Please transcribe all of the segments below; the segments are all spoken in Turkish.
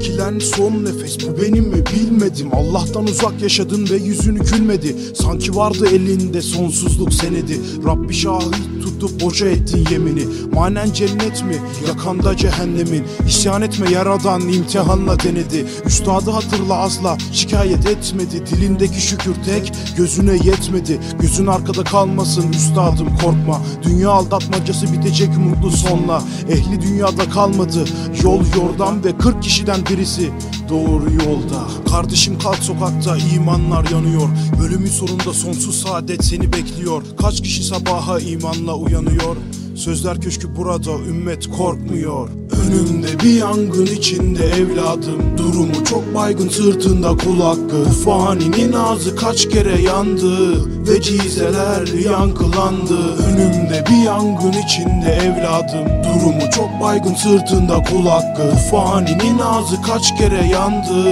verirken son nefes bu benim mi bilmedim. Allah'tan uzak yaşadın ve yüzünü gülmedi. Sanki vardı elinde sonsuzluk senedi. Rabbi şahit tutup boşa ettin yemini. Manen cennet mi? Yakanda cehennemin. İsyan etme yaradan imtihanla denedi. Üstadı hatırla asla şikayet etmedi. Dilindeki şükür tek gözüne yetmedi. Gözün arkada kalmasın üstadım korkma. Dünya aldatmacası bitecek mutlu sonla. Ehli dünyada kalmadı. Yol yordan ve 40 kişiden birisi doğru yolda. Kardeşim kalk sokakta imanlar yanıyor. Bölümün sonunda sonsuz saadet seni bekliyor. Kaç kişi sabaha imanla uyanıyor Sözler köşkü burada ümmet korkmuyor. Önümde bir yangın içinde evladım. Durumu çok baygın sırtında kul hakkı. Bu ağzı kaç kere yandı. Ve cizeler yankılandı. Önümde bir yangın içinde evladım. Durumu çok baygın sırtında kul hakkı. Bu ağzı kaç kere yandı.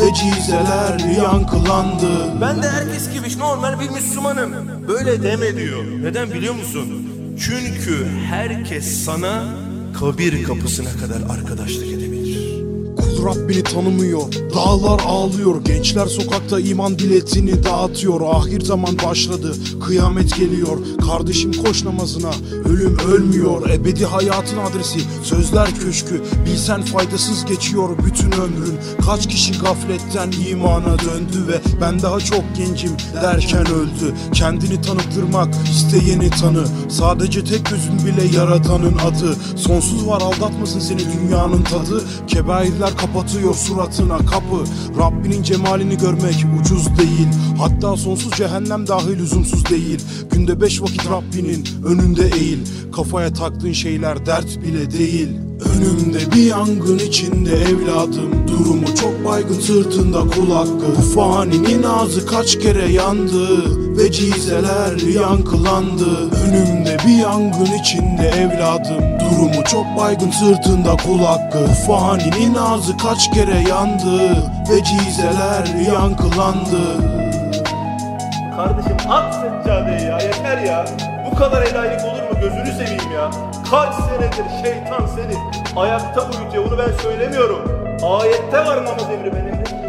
Ve cizeler yankılandı. Ben de herkes gibi normal bir Müslümanım. Böyle deme diyor. Neden biliyor musun? Çünkü herkes sana kabir kapısına kadar arkadaşlık edebilir. Kul Rabbini tanımıyor Dağlar ağlıyor Gençler sokakta iman biletini dağıtıyor. Ahir zaman başladı Kıyamet geliyor. Kardeşim koş namazına Ölüm ölmüyor. Ebedi hayatın adresi Sözler köşkü. Bilsen faydasız geçiyor bütün ömrün. Kaç kişi gafletten imana döndü ve Ben daha çok gencim derken öldü. Kendini tanıttırmak isteyeni tanı. Sadece tek gözün bile yaratanın adı. Sonsuz var aldatmasın seni dünyanın tadı. Kebairler kapatıyor suratına kapı. Rabbinin cemalini görmek ucuz değil. Hatta sonsuz cehennem dahi lüzumsuz değil. Günde beş vakit Rabbinin önünde eğil. Kafaya taktığın şeyler dert bile değil Önümde bir yangın içinde evladım. Durumu çok baygın sırtında kul hakkı. Bu faninin ağzı kaç kere yandı Ve cizeler yankılandı. Önümde bir yangın içinde evladım. Durumu çok baygın sırtında kul hakkı. Bu faninin ağzı kaç kere yandı Ve cizeler yankılandı. Kardeşim at seccadeyi ya yeter ya. Bu kadar enayilik olur mu gözünü seveyim ya. Kaç senedir şeytan seni ayakta uyutuyor bunu ben söylemiyorum. Ayette var namaz emri ben emrediyorum ki kardeşim.